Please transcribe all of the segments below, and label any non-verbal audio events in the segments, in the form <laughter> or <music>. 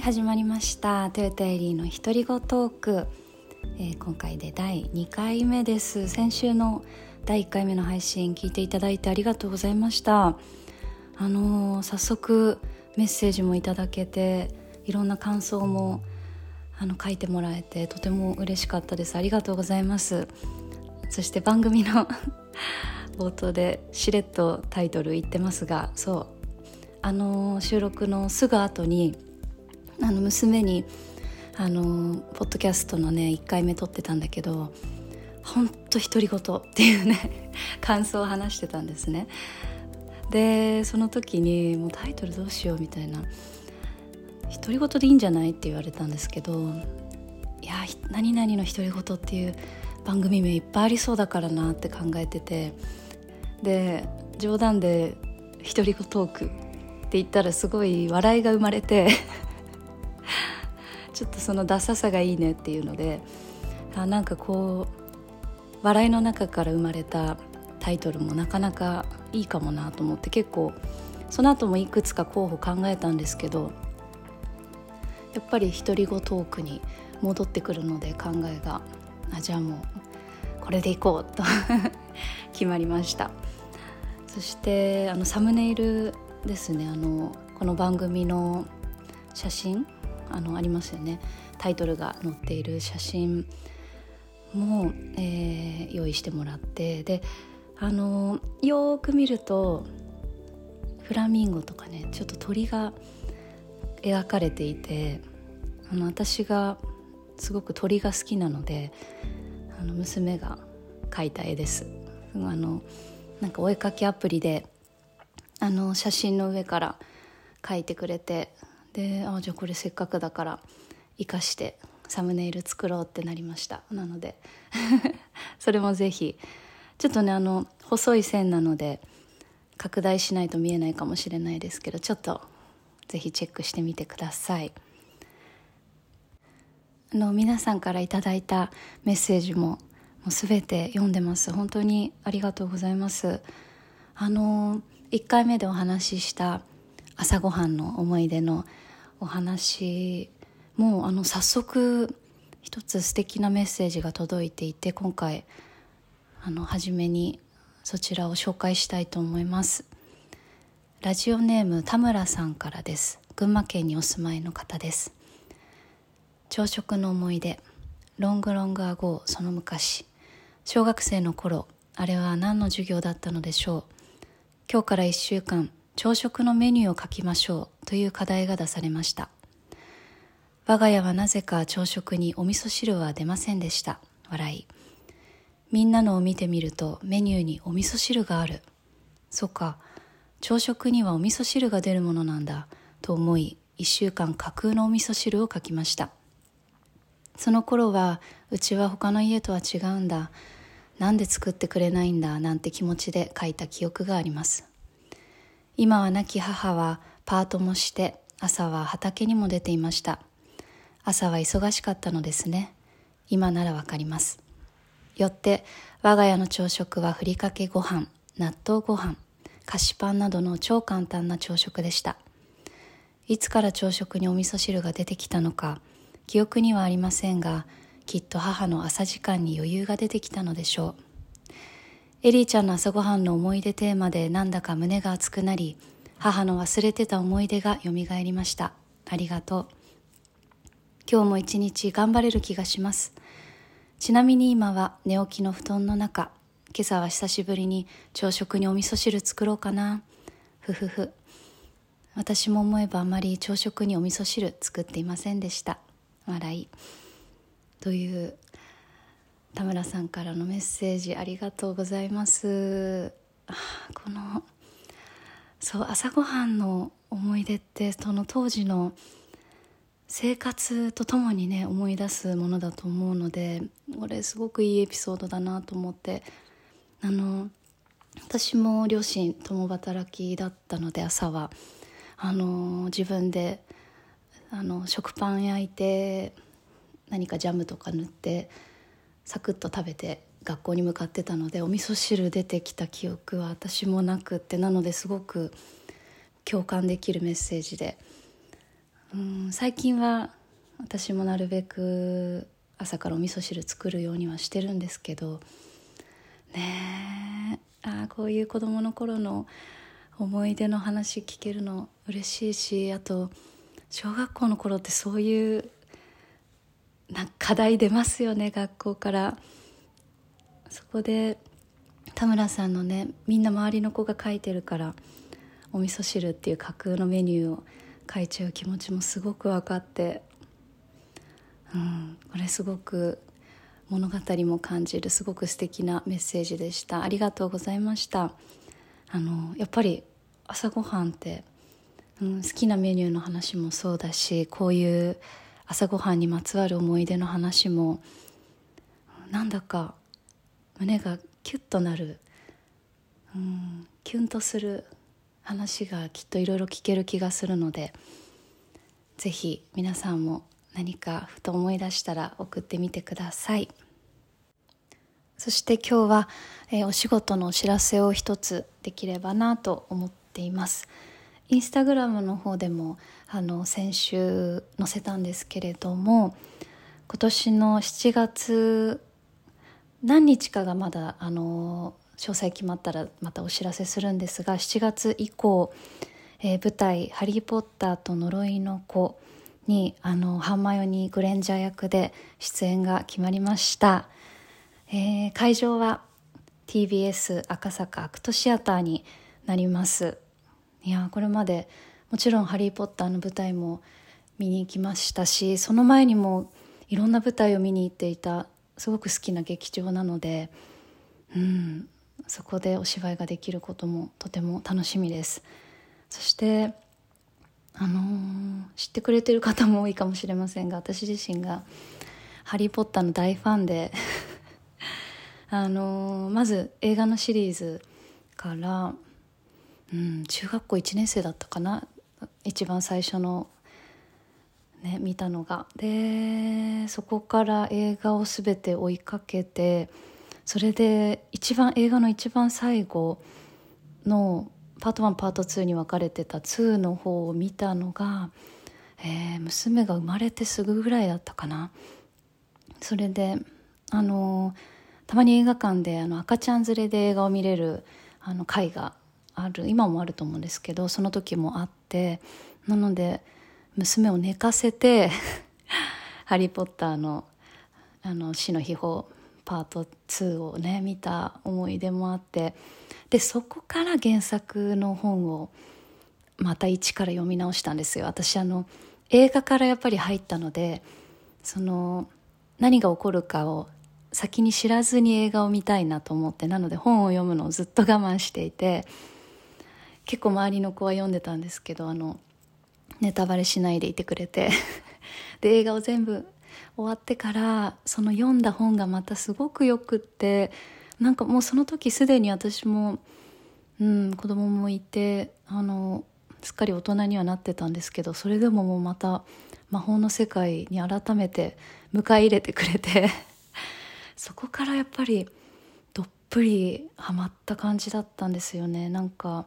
はい始まりました。トヨタエリーの独り言トーク、えー、今回で第2回目です。先週の第1回目の配信聞いていただいてありがとうございました。あのー、早速メッセージもいただけていろんな感想もあの書いてもらえてとても嬉しかったです。ありがとうございます。そして番組の <laughs> 冒頭でしれっとタイトル言ってますがそう。あの収録のすぐ後にあの娘にあのポッドキャストのね1回目撮ってたんだけどほんと独り言っていうね <laughs> 感想を話してたんですね。でその時にもうタイトルどうしようみたいな独り言でいいんじゃないって言われたんですけどいや何々の独り言っていう番組名いっぱいありそうだからなって考えててで冗談で「独り言トーク」って言ったらすごい笑いが生まれてちょっとそのダサさがいいねっていうのであなんかこう笑いの中から生まれたタイトルもなかなかいいかもなと思って結構その後もいくつか候補考えたんですけどやっぱり独り言トークに戻ってくるので考えがあじゃあもうこれでいこうと <laughs> 決まりました。そしてあのサムネイルですね。あのこの番組の写真あのありますよねタイトルが載っている写真も、えー、用意してもらってであのよく見るとフラミンゴとかねちょっと鳥が描かれていてあの私がすごく鳥が好きなのであの娘が描いた絵です。あのなんかお絵かきアプリであの写真の上から描いてくれてであじゃあこれせっかくだから生かしてサムネイル作ろうってなりました。なので <laughs> それもぜひちょっとねあの細い線なので拡大しないと見えないかもしれないですけどちょっとぜひチェックしてみてください。あの皆さんから頂いたメッセージももう全て読んでます。本当にありがとうございます。あの1回目でお話しした朝ごはんの思い出のお話。もうあの早速一つ素敵なメッセージが届いていて今回あの初めにそちらを紹介したいと思います。ラジオネーム田村さんからです。群馬県にお住まいの方です。朝食の思い出。ロングロングアゴーその昔。小学生の頃あれは何の授業だったのでしょう。今日から1週間朝食のメニューを書きましょうという課題が出されました。我が家はなぜか朝食にお味噌汁は出ませんでした。笑い。みんなのを見てみるとメニューにお味噌汁がある。そっか。朝食にはお味噌汁が出るものなんだ。と思い1週間架空のお味噌汁を書きました。その頃はうちは他の家とは違うんだ。なんで作ってくれないんだ。なんて気持ちで書いた記憶があります。今は亡き母はパートもして朝は畑にも出ていました。朝は忙しかったのですね。今ならわかります。よって我が家の朝食はふりかけご飯納豆ご飯菓子パンなどの超簡単な朝食でした。いつから朝食にお味噌汁が出てきたのか記憶にはありませんがきっと母の朝時間に余裕が出てきたのでしょう。エリーちゃんの朝ごはんの思い出テーマでなんだか胸が熱くなり母の忘れてた思い出がよみがえりました。ありがとう。今日も一日頑張れる気がします。ちなみに今は寝起きの布団の中。今朝は久しぶりに朝食にお味噌汁作ろうかな。ふふふ。私も思えばあまり朝食にお味噌汁作っていませんでした。笑い。という田村さんからのメッセージありがとうございます。このそう朝ごはんの思い出ってその当時の生活とともにね思い出すものだと思うのでこれすごくいいエピソードだなと思って。あの私も両親共働きだったので朝は。あの自分であの食パン焼いて何かジャムとか塗ってサクッと食べて学校に向かってたのでお味噌汁出てきた記憶は私もなくってなのですごく共感できるメッセージで。うん最近は私もなるべく朝からお味噌汁作るようにはしてるんですけど。ねえあこういう子供の頃の思い出の話聞けるの嬉しいしあと小学校の頃ってそういうな課題出ますよね学校から。そこで田村さんのねみんな周りの子が書いてるからお味噌汁っていう架空のメニューを書いちゃう気持ちもすごく分かってうんこれすごく物語も感じるすごく素敵なメッセージでした。ありがとうございました。あのやっぱり朝ごはんって、うん、好きなメニューの話もそうだしこういう朝ごはんにまつわる思い出の話もなんだか胸がキュッとなる、うん、キュンとする話がきっといろいろ聞ける気がするのでぜひ皆さんも何かふと思い出したら送ってみてください。そして今日は、えー、お仕事のお知らせを一つできればなと思っています。インスタグラムの方でもあの先週載せたんですけれども今年の7月何日かがまだあの詳細決まったらまたお知らせするんですが7月以降、えー、舞台「ハリー・ポッターと呪いの子」にあのハンマヨニー・グレンジャー役で出演が決まりました、えー、会場は TBS 赤坂アクトシアターになります。いやこれまでもちろん「ハリー・ポッター」の舞台も見に行きましたしその前にもいろんな舞台を見に行っていたすごく好きな劇場なので、うん、そこでお芝居ができることもとても楽しみです。そしてあのー、知ってくれてる方も多いかもしれませんが私自身が「ハリー・ポッター」の大ファンで <laughs> あのー、まず映画のシリーズから、うん、中学校1年生だったかな一番最初の、ね、見たのが。でそこから映画を全て追いかけてそれで一番映画の一番最後のパート1パート2に分かれてた2の方を見たのが、えー、娘が生まれてすぐぐらいだったかな。それであのたまに映画館であの赤ちゃん連れで映画を見れるあの会がある今もあると思うんですけどその時もあってなので娘を寝かせて「<laughs> ハリー・ポッターの」あの死の秘宝パート2をね見た思い出もあってでそこから原作の本をまた一から読み直したんですよ。私あの映画からやっぱり入ったのでその何が起こるかを先に知らずに映画を見たいなと思ってなので本を読むのをずっと我慢していて結構周りの子は読んでたんですけどあのネタバレしないでいてくれて。<laughs> で映画を全部終わってからその読んだ本がまたすごくよくってなんかもうその時すでに私も、うん、子供もいてあのすっかり大人にはなってたんですけどそれでももうまた魔法の世界に改めて迎え入れてくれて <laughs> そこからやっぱりどっぷりハマった感じだったんですよね。なんか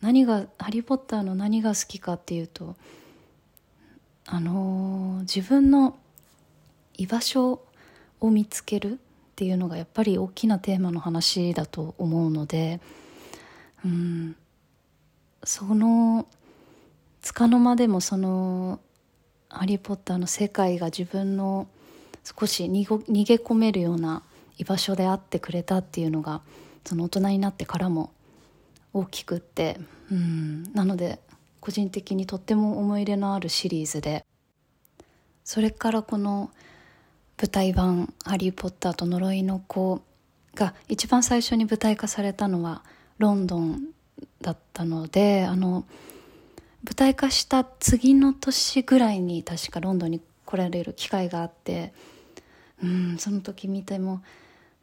何が「ハリー・ポッター」の何が好きかっていうとあのー、自分の居場所を見つけるっていうのがやっぱり大きなテーマの話だと思うのでうんそのつかの間でもその「ハリー・ポッター」の世界が自分の少し逃げ込めるような居場所であってくれたっていうのがその大人になってからも大きくって。うん。なので個人的にとっても思い入れのあるシリーズで。それからこの「舞台版「ハリー・ポッターと呪いの子」が一番最初に舞台化されたのはロンドンだったのであの舞台化した次の年ぐらいに確かロンドンに来られる機会があってうんその時見ても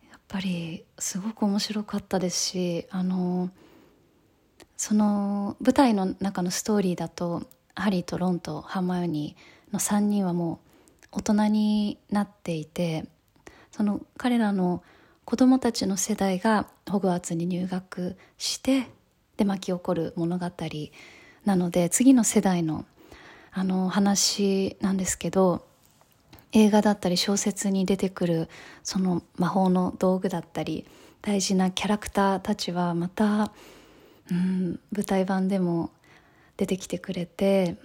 やっぱりすごく面白かったですしあのその舞台の中のストーリーだとハリーとロンとハーマヨニーの3人はもう大人になっていてその彼らの子供たちの世代がホグワーツに入学してで巻き起こる物語なので次の世代のあの話なんですけど映画だったり小説に出てくるその魔法の道具だったり大事なキャラクターたちはまた、うん、舞台版でも出てきてくれて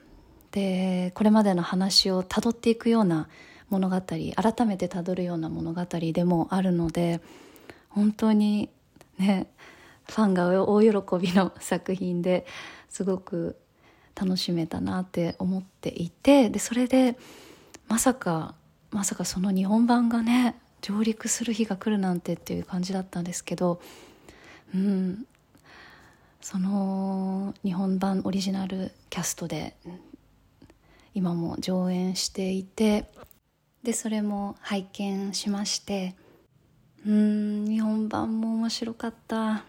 でこれまでの話をたどっていくような物語改めてたどるような物語でもあるので本当にねファンが大喜びの作品ですごく楽しめたなって思っていてでそれでまさかまさかその日本版がね上陸する日が来るなんてっていう感じだったんですけどうんその日本版オリジナルキャストで今も上演していてでそれも拝見しましてうん日本版も面白かった。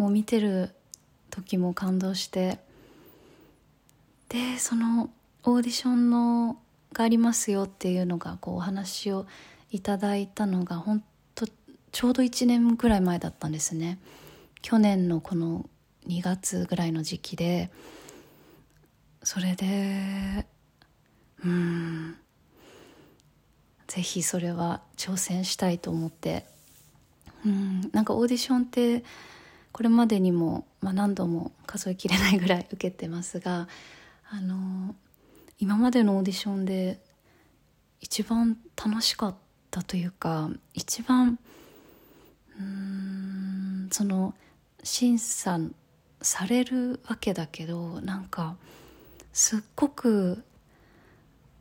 もう見てる時も感動してでそのオーディションのがありますよっていうのがこうお話をいただいたのが本当ちょうど1年ぐらい前だったんですね。去年のこの2月ぐらいの時期でそれでうんぜひそれは挑戦したいと思ってうんなんかオーディションってこれまでにも、まあ、何度も数えきれないぐらい受けてますがあの今までのオーディションで一番楽しかったというか一番うんその審査されるわけだけどなんかすっごく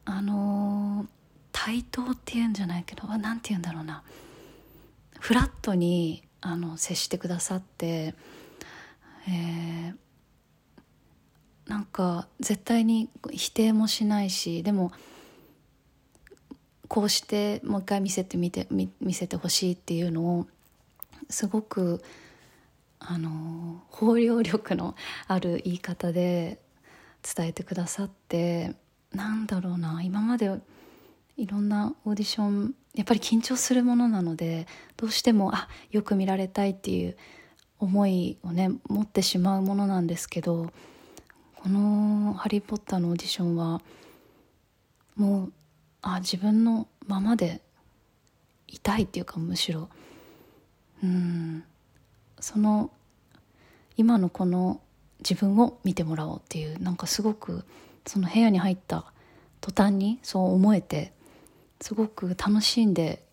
あの対等っていうんじゃないけど何て言うんだろうな。フラットにあの接してくださって、えー、なんか絶対に否定もしないしでもこうしてもう一回見せてみて見見せてほしいっていうのをすごくあの包容力のある言い方で伝えてくださってなんだろうな今までいろんなオーディションやっぱり緊張するものなのでどうしてもあよく見られたいっていう思いをね持ってしまうものなんですけどこの「ハリー・ポッター」のオーディションはもうあ自分のままでいたいっていうかむしろ。うん。その今のこの自分を見てもらおうっていうなんかすごくその部屋に入った途端にそう思えてすごく楽しんで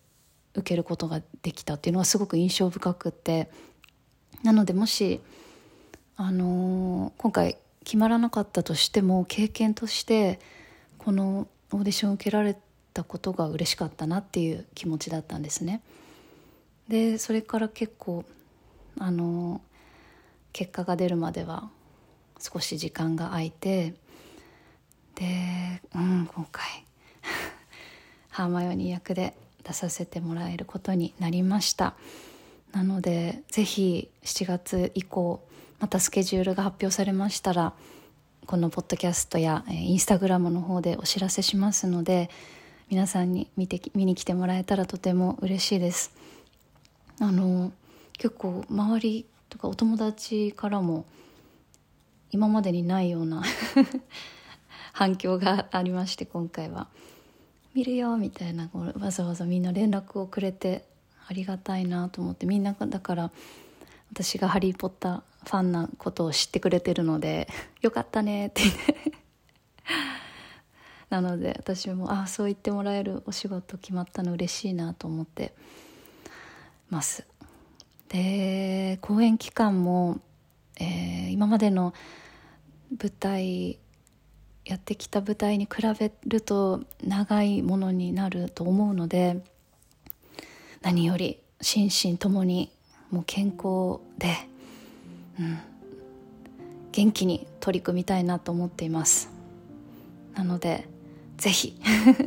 受けることができたっていうのはすごく印象深くってなのでもし、あのー、今回決まらなかったとしても経験としてこのオーディション受けられたことが嬉しかったなっていう気持ちだったんですね。でそれから結構あの結果が出るまでは少し時間が空いてで、うん、今回 <laughs> ハーマイオニー役で出させてもらえることになりました。なのでぜひ7月以降またスケジュールが発表されましたらこのポッドキャストやインスタグラムの方でお知らせしますので皆さんに見て見に来てもらえたらとても嬉しいです。あの結構周りとかお友達からも今までにないような <laughs> 反響がありまして今回は。見るよみたいなわざわざみんな連絡をくれてありがたいなと思ってみんなだから私が「ハリー・ポッター」ファンなことを知ってくれてるので「よかったね」ってって。<laughs> なので私もああそう言ってもらえるお仕事決まったの嬉しいなと思ってます。で公演期間も、えー、今までの舞台やってきた舞台に比べると長いものになると思うので何より心身ともにもう健康で、うん、元気に取り組みたいなと思っています。なのでぜひ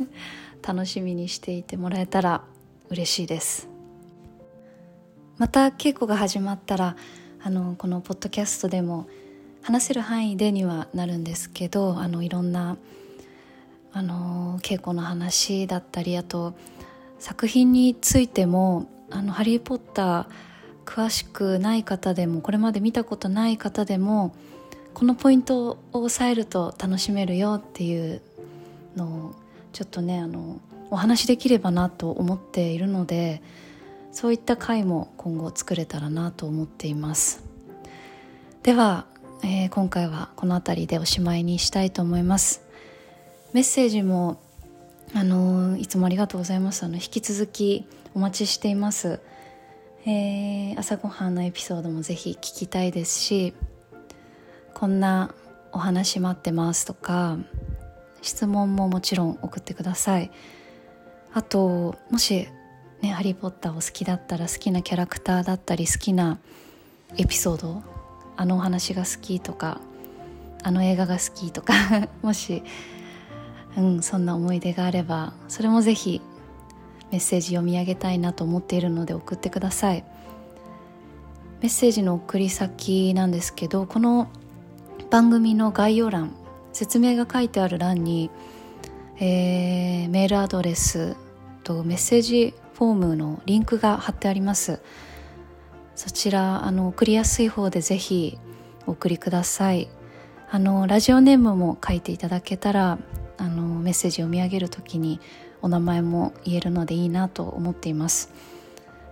<laughs> 楽しみにしていてもらえたら嬉しいです。また稽古が始まったらあのこのポッドキャストでも話せる範囲でにはなるんですけどあのいろんなあの稽古の話だったりあと作品についても「あのハリー・ポッター」詳しくない方でもこれまで見たことない方でもこのポイントを押さえると楽しめるよっていうのをちょっとねあのお話できればなと思っているのでそういった回も今後作れたらなと思っています。では、えー、今回はこの辺りでおしまいにしたいと思います。メッセージもあのいつもありがとうございます。あの引き続きお待ちしています、えー、朝ごはんのエピソードもぜひ聞きたいですしこんなお話待ってますとか質問ももちろん送ってください。あともしね「ハリー・ポッター」を好きだったら好きなキャラクターだったり好きなエピソードあのお話が好きとかあの映画が好きとか <laughs> もし、うん、そんな思い出があればそれもぜひメッセージ読み上げたいなと思っているので送ってください。メッセージの送り先なんですけどこの番組の概要欄説明が書いてある欄に、えー、メールアドレスとメッセージフォームのリンクが貼ってあります。そちらあの送りやすい方でぜひお送りください。あのラジオネームも書いていただけたらあのメッセージ読み上げる時にお名前も言えるのでいいなと思っています。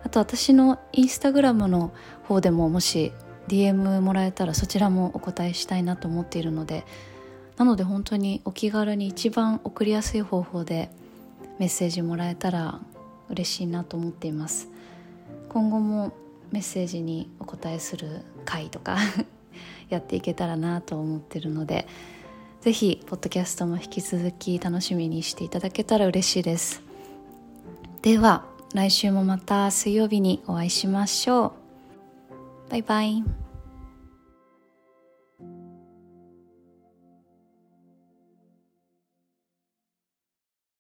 あと私のインスタグラムの方でももし DM もらえたらそちらもお答えしたいなと思っているのでなので本当にお気軽に一番送りやすい方法でメッセージもらえたら嬉しいなと思っています。今後もメッセージにお答えする回とか <laughs> やっていけたらなと思ってるのでぜひポッドキャストも引き続き楽しみにしていただけたら嬉しいです。では来週もまた水曜日にお会いしましょう。バイバイ。